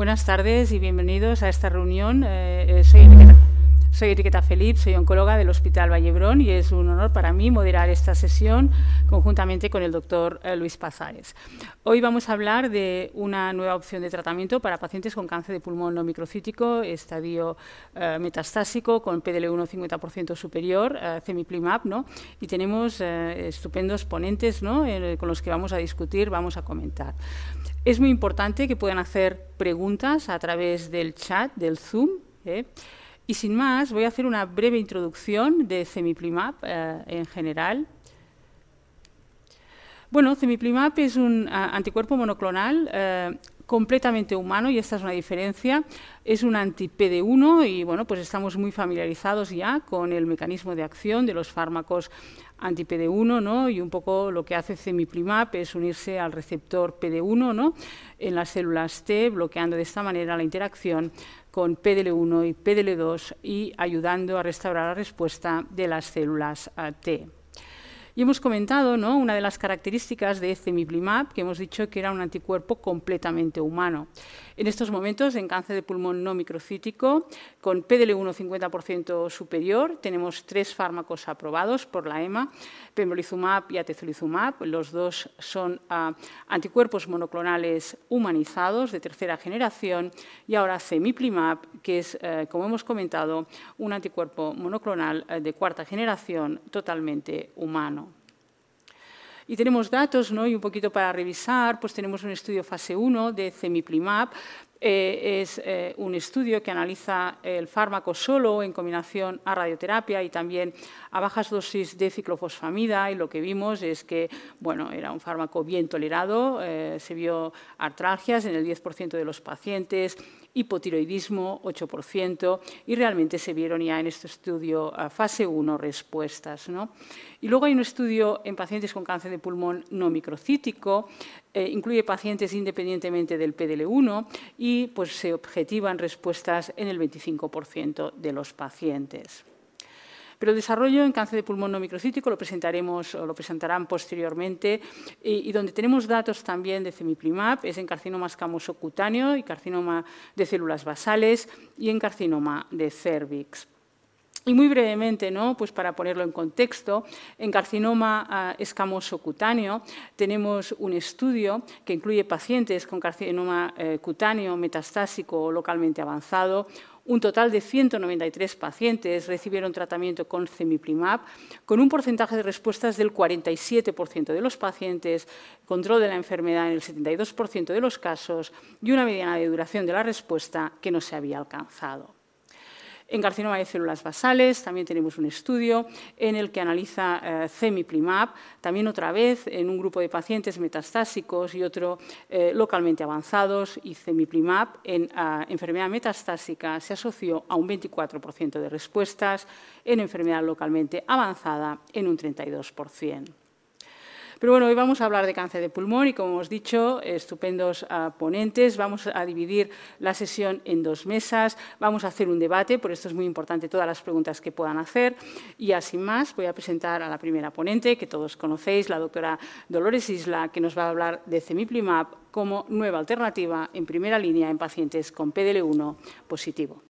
Buenas tardes y bienvenidos a esta reunión. Eh, eh, soy, soy Enriqueta Felip, soy oncóloga del Hospital Vallebrón y es un honor para mí moderar esta sesión conjuntamente con el doctor eh, Luis Pazares. Hoy vamos a hablar de una nueva opción de tratamiento para pacientes con cáncer de pulmón no microcítico, estadio metastásico, con PDL1 50% superior, Cemiplimab, ¿no? y tenemos estupendos ponentes ¿no? con los que vamos a discutir, vamos a comentar. Es muy importante que puedan hacer preguntas a través del chat, del Zoom. ¿eh? Y sin más, voy a hacer una breve introducción de Cemiplimab eh, en general. Bueno, Cemiplimab es un anticuerpo monoclonal eh, completamente humano y esta es una diferencia. Es un anti-PD1 y bueno, pues estamos muy familiarizados ya con el mecanismo de acción de los fármacos anti-PD1, ¿no? Y un poco lo que hace Cemiplimab es unirse al receptor PD1, ¿no? En las células T, bloqueando de esta manera la interacción con PDL1 y PDL2 y ayudando a restaurar la respuesta de las células T. Y hemos comentado ¿no? una de las características de Cemiplimab, que hemos dicho que era un anticuerpo completamente humano. En estos momentos, en cáncer de pulmón no microcítico, con PDL1 50% superior, tenemos tres fármacos aprobados por la EMA, pembrolizumab y atezolizumab. Los dos son ah, anticuerpos monoclonales humanizados de tercera generación y ahora Cemiplimab, que es, eh, como hemos comentado, un anticuerpo monoclonal eh, de cuarta generación totalmente humano. Y tenemos datos, ¿no? y un poquito para revisar, pues tenemos un estudio fase 1 de Cemiplimab, eh, es eh, un estudio que analiza el fármaco solo en combinación a radioterapia y también a bajas dosis de ciclofosfamida y lo que vimos es que bueno, era un fármaco bien tolerado, eh, se vio artralgias en el 10% de los pacientes, hipotiroidismo 8%, y realmente se vieron ya en este estudio fase 1 respuestas. ¿no? Y luego hay un estudio en pacientes con cáncer de pulmón no microcítico, eh, incluye pacientes independientemente del PDL1 y pues, se objetivan respuestas en el 25% de los pacientes. Pero el desarrollo en cáncer de pulmón no microcítico lo presentaremos o lo presentarán posteriormente y, donde tenemos datos también de Cemiplimab es en carcinoma escamoso cutáneo y carcinoma de células basales y en carcinoma de cervix. Y muy brevemente, ¿no? pues para ponerlo en contexto, en carcinoma ah, escamoso cutáneo tenemos un estudio que incluye pacientes con carcinoma eh, cutáneo metastásico localmente avanzado, un total de 193 pacientes recibieron tratamiento con Cemiplimab, con un porcentaje de respuestas del 47% de los pacientes, control de la enfermedad en el 72% de los casos y una mediana de duración de la respuesta que no se había alcanzado. En carcinoma de células basales también tenemos un estudio en el que analiza eh, también otra vez en un grupo de pacientes metastásicos y otro eh, localmente avanzados, y Cemiplimab en ah, enfermedad metastásica se asoció a un 24% de respuestas, en enfermedad localmente avanzada en un 32%. Pero bueno, hoy vamos a hablar de cáncer de pulmón y, como hemos dicho, estupendos ah, ponentes. Vamos a dividir la sesión en dos mesas. Vamos a hacer un debate, por esto es muy importante todas las preguntas que puedan hacer. Y así más, voy a presentar a la primera ponente, que todos conocéis, la doctora Dolores Isla, que nos va a hablar de Cemiplimab como nueva alternativa en primera línea en pacientes con PDL1 positivo.